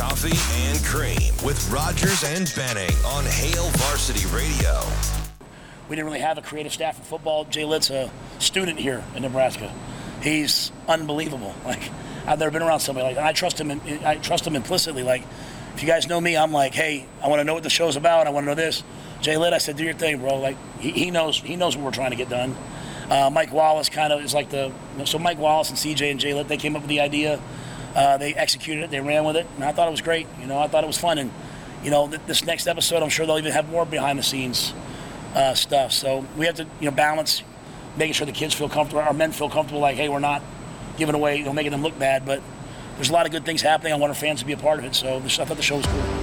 Coffee and Cream with Rogers and Benning on Hail Varsity Radio. We didn't really have a creative staff for football. Jay Litt's a student here in Nebraska. He's unbelievable. Like I've never been around somebody like that. I trust him. I trust him implicitly. Like if you guys know me, I'm like, hey, I want to know what the show's about. I want to know this. Jay Litt, I said, do your thing, bro. Like he, he knows he knows what we're trying to get done. Uh, Mike Wallace kind of is like the so Mike Wallace and CJ and Jay Litt, they came up with the idea. Uh, they executed it. They ran with it, and I thought it was great. You know, I thought it was fun, and you know, th- this next episode, I'm sure they'll even have more behind the scenes uh, stuff. So we have to you know balance making sure the kids feel comfortable, our men feel comfortable. Like, hey, we're not giving away, you know, making them look bad, but there's a lot of good things happening. I want our fans to be a part of it. So this, I thought the show was cool.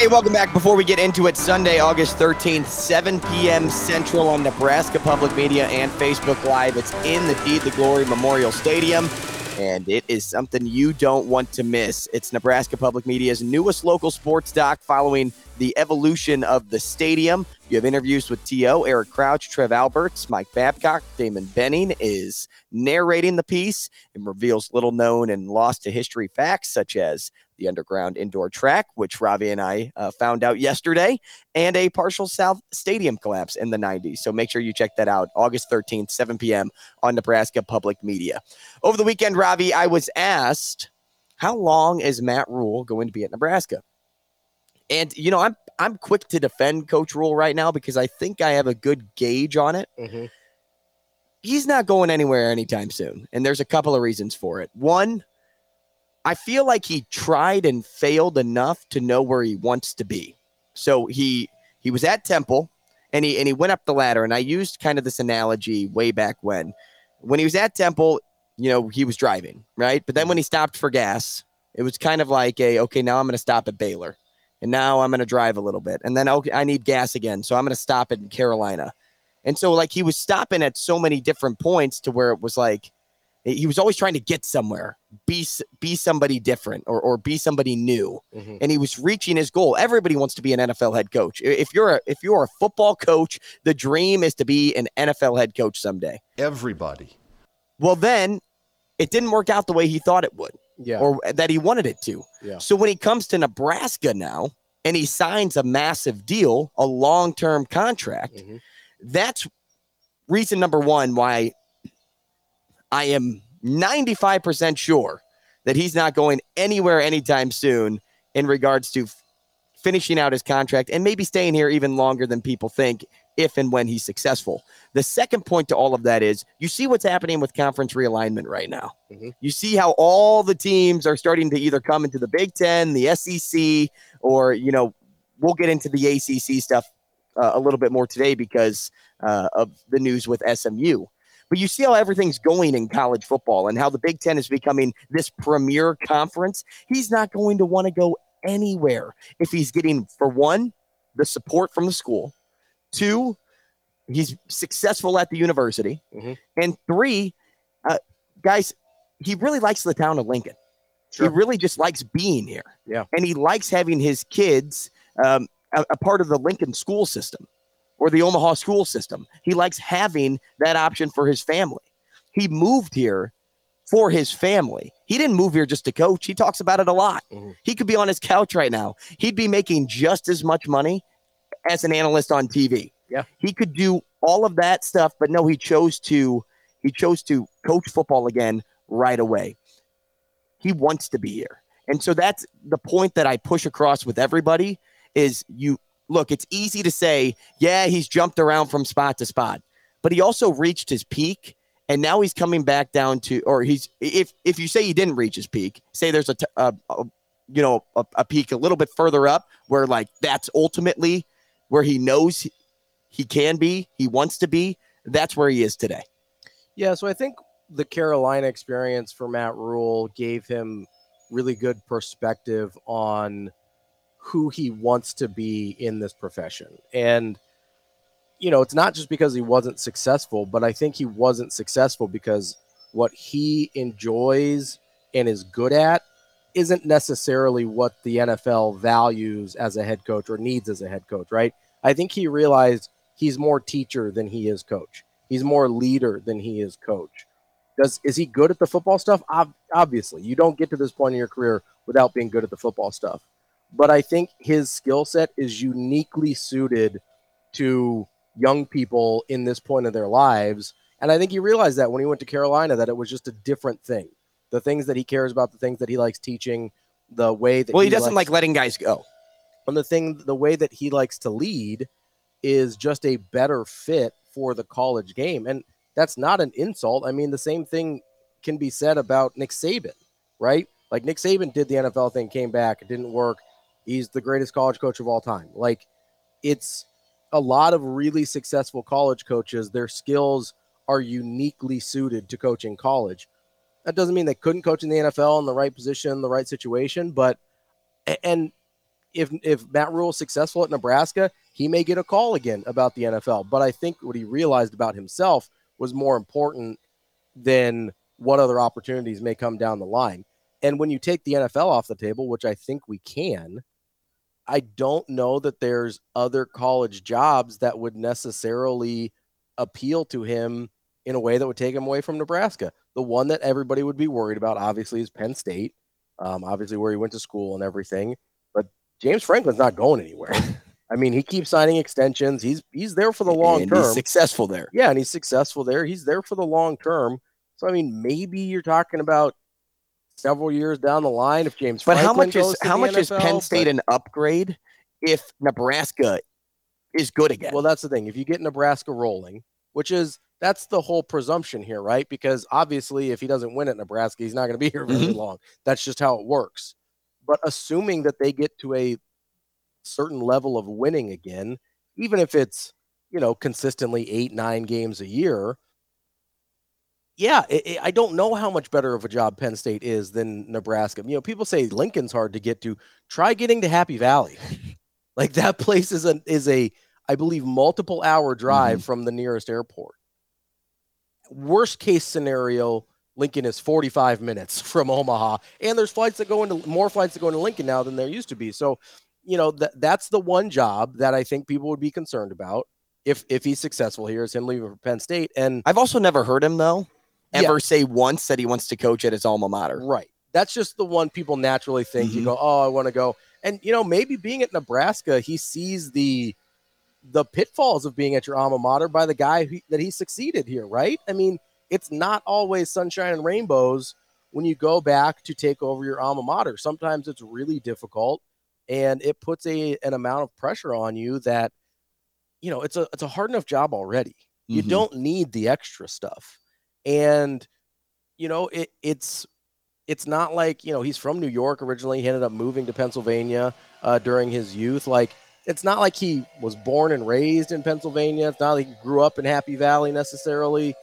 Hey, welcome back. Before we get into it, Sunday, August 13th, 7 p.m. Central on Nebraska Public Media and Facebook Live. It's in the Deed the Glory Memorial Stadium, and it is something you don't want to miss. It's Nebraska Public Media's newest local sports doc following the evolution of the stadium. You have interviews with T.O., Eric Crouch, Trev Alberts, Mike Babcock, Damon Benning is narrating the piece and reveals little known and lost to history facts such as the underground indoor track, which Ravi and I uh, found out yesterday, and a partial South Stadium collapse in the 90s. So make sure you check that out August 13th, 7 p.m. on Nebraska Public Media. Over the weekend, Ravi, I was asked, how long is Matt Rhule going to be at Nebraska? And you know, I'm I'm quick to defend Coach Rhule right now because I think I have a good gauge on it. Mm-hmm. He's not going anywhere anytime soon, and there's a couple of reasons for it. One, I feel like he tried and failed enough to know where he wants to be. So he he was at Temple and he and he went up the ladder. And I used kind of this analogy way back when. When he was at Temple, you know, he was driving, right? But then when he stopped for gas, it was kind of like a okay, now I'm gonna stop at Baylor. And now I'm gonna drive a little bit. And then okay, I need gas again. So I'm gonna stop in Carolina. And so like he was stopping at so many different points to where it was like he was always trying to get somewhere, be be somebody different or or be somebody new, Mhm. and he was reaching his goal. Everybody wants to be an NFL head coach. If you're a if you're a football coach, the dream is to be an NFL head coach someday. Everybody. Well, then it didn't work out the way he thought it would, Yeah. or that he wanted it to. Yeah. So when he comes to Nebraska now and he signs a massive deal, a long term contract, Mhm. that's reason number one why I am 95% sure that he's not going anywhere anytime soon in regards to f- finishing out his contract and maybe staying here even longer than people think if and when he's successful. The second point to all of that is you see what's happening with conference realignment right now. Mhm. You see how all the teams are starting to either come into the Big Ten, the SEC, or, you know, we'll get into the ACC stuff uh, a little bit more today because uh, of the news with SMU. But you see how everything's going in college football and how the Big Ten is becoming this premier conference. He's not going to want to go anywhere if he's getting, for one, the support from the school, two, he's successful at the university, Mhm. and three, uh, guys, he really likes the town of Lincoln. Sure. He really just likes being here. Yeah. And he likes having his kids um, a, a part of the Lincoln school system or the Omaha school system. He likes having that option for his family. He moved here for his family. He didn't move here just to coach. He talks about it a lot. Mhm. He could be on his couch right now. He'd be making just as much money as an analyst on TV. Yeah. He could do all of that stuff, but no, he chose to he chose to coach football again right away. He wants to be here. And so that's the point that I push across with everybody is you look, it's easy to say, yeah, he's jumped around from spot to spot, but he also reached his peak and now he's coming back down to or he's if if you say he didn't reach his peak, say there's a, t- a, a you know a, a peak a little bit further up where like that's ultimately where he knows he can be, he wants to be, that's where he is today. Yeah, so I think the Carolina experience for Matt Rhule gave him really good perspective on who he wants to be in this profession. And you know, it's not just because he wasn't successful, but I think he wasn't successful because what he enjoys and is good at isn't necessarily what the NFL values as a head coach or needs as a head coach, right? I think he realized he's more teacher than he is coach. He's more leader than he is coach. Does is he good at the football stuff? Ob- obviously, you don't get to this point in your career without being good at the football stuff. But I think his skill set is uniquely suited to young people in this point of their lives. And I think he realized that when he went to Carolina, that it was just a different thing. The things that he cares about, the things that he likes teaching, the way that Well, he, doesn't likes- like letting guys go. and the thing the way that he likes to lead is just a better fit for the college game and that's not an insult i mean the same thing can be said about nick saban right like nick saban did the nfl thing came back it didn't work he's the greatest college coach of all time like it's a lot of really successful college coaches their skills are uniquely suited to coaching college that doesn't mean they couldn't coach in the nfl in the right position the right situation but and if if Matt Rhule is successful at Nebraska, he may get a call again about the NFL. But I think what he realized about himself was more important than what other opportunities may come down the line. And when you take the NFL off the table, which I think we can, I don't know that there's other college jobs that would necessarily appeal to him in a way that would take him away from Nebraska. The one that everybody would be worried about, obviously, is Penn State, um, obviously where he went to school and everything. But James Franklin's not going anywhere. I mean, he keeps signing extensions. He's he's there for the long and term. He's successful there. Yeah, and he's successful there. He's there for the long term. So I mean, maybe you're talking about several years down the line if James. But how much is how much is Penn State but- an upgrade if Nebraska is good again? Well, that's the thing. If you get Nebraska rolling, which is that's the whole presumption here, right? Because obviously, if he doesn't win at Nebraska, he's not going to be here very Mhm. long. That's just how it works. But assuming that they get to a certain level of winning again, even if it's you know consistently eight nine games a year. Yeah, i i I don't know how much better of a job Penn State is than Nebraska. You know, people say Lincoln's hard to get to. Try getting to Happy Valley. like that place is a is a I believe multiple hour drive mm-hmm. from the nearest airport. Worst case scenario, Lincoln is 45 minutes from Omaha, and there's flights that go into more flights that go into Lincoln now than there used to be. So, you know that that's the one job that I think people would be concerned about if if he's successful here is him leaving for Penn State. And I've also never heard him though Yeah. ever say once that he wants to coach at his alma mater. Right. That's just the one people naturally think. You Mhm. go, oh, I want to go. And you know, maybe being at Nebraska, he sees the the pitfalls of being at your alma mater by the guy who, that he succeeded here, right? I mean, it's not always sunshine and rainbows when you go back to take over your alma mater. Sometimes it's really difficult and it puts a an amount of pressure on you that you know, it's a it's a hard enough job already. You Mhm. don't need the extra stuff. And you know, it it's it's not like you know he's from New York originally. He ended up moving to Pennsylvania uh, during his youth. Like it's not like he was born and raised in Pennsylvania. It's not like he grew up in Happy Valley necessarily.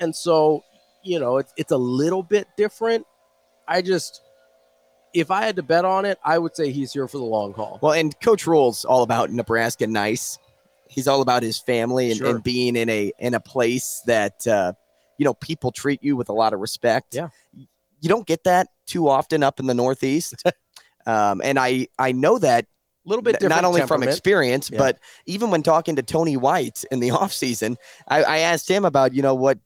And so, you know, it's it's a little bit different. I just, if I had to bet on it, I would say he's here for the long haul. Well, and Coach Rhule's all about Nebraska nice. He's all about his family and, Sure. and being in a in a place that uh, you know people treat you with a lot of respect. Yeah. you don't get that too often up in the Northeast, um, and I I know that A little bit different. not only from experience, Yeah. but even when talking to Tony White in the offseason, I, I asked him about, you know, what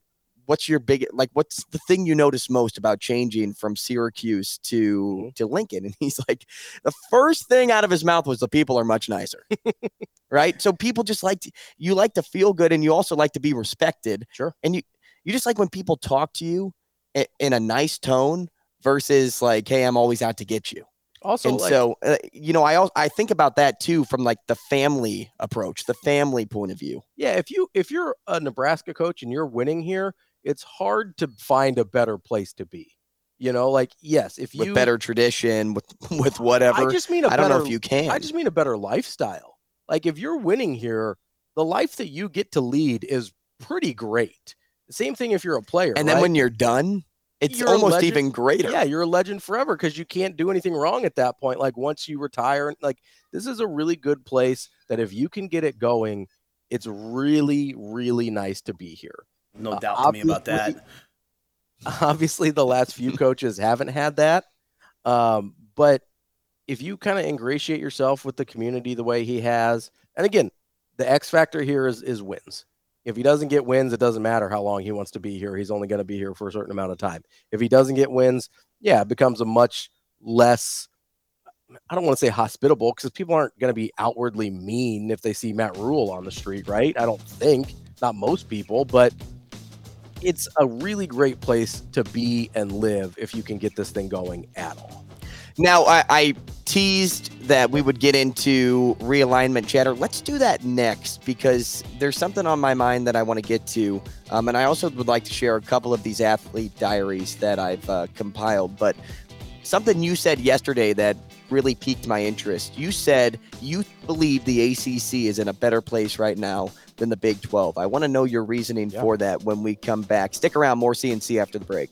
what's your big like what's the thing you notice most about changing from Syracuse to Mm-hmm. to Lincoln? And he's like, the first thing out of his mouth was the people are much nicer. right. So people just like to, you like to feel good and you also like to be respected. Sure. And you you just like when people talk to you i- in a nice tone versus like, hey, I'm always out to get you Also, and like, so uh, you know i i think about that too from like the family approach the family point of view yeah, if you if you're a Nebraska coach and you're winning here, it's hard to find a better place to be. You know, like yes, if you with better tradition with with whatever I just mean a I don't know if you can I just mean a better lifestyle. Like if you're winning here, the life that you get to lead is pretty great. The same thing if you're a player. and then right? when you're done it's You're almost legend. even greater yeah, you're a legend forever because you can't do anything wrong at that point. Like once you retire, like this is a really good place that if you can get it going, it's really, really nice to be here. No Uh, doubt to me about that. obviously- Obviously, the last few coaches haven't had that. Um, but if you kind of ingratiate yourself with the community the way he has, and again, the X factor here is is wins. If he doesn't get wins, it doesn't matter how long he wants to be here. He's only going to be here for a certain amount of time. If he doesn't get wins, yeah, it becomes a much less I don't want to say hospitable because people aren't going to be outwardly mean if they see Matt Rhule on the street, right? I don't think, not most people, but it's a really great place to be and live if you can get this thing going at all. Now, I, I, teased that we would get into realignment chatter. Let's do that next because there's something on my mind that I want to get to. Um, and I also would like to share a couple of these athlete diaries that I've uh, compiled. But something you said yesterday that really piqued my interest. You said you believe the ACC is in a better place right now than the Big 12. I want to know your reasoning yeah. for that when we come back. Stick around, more CNC after the break.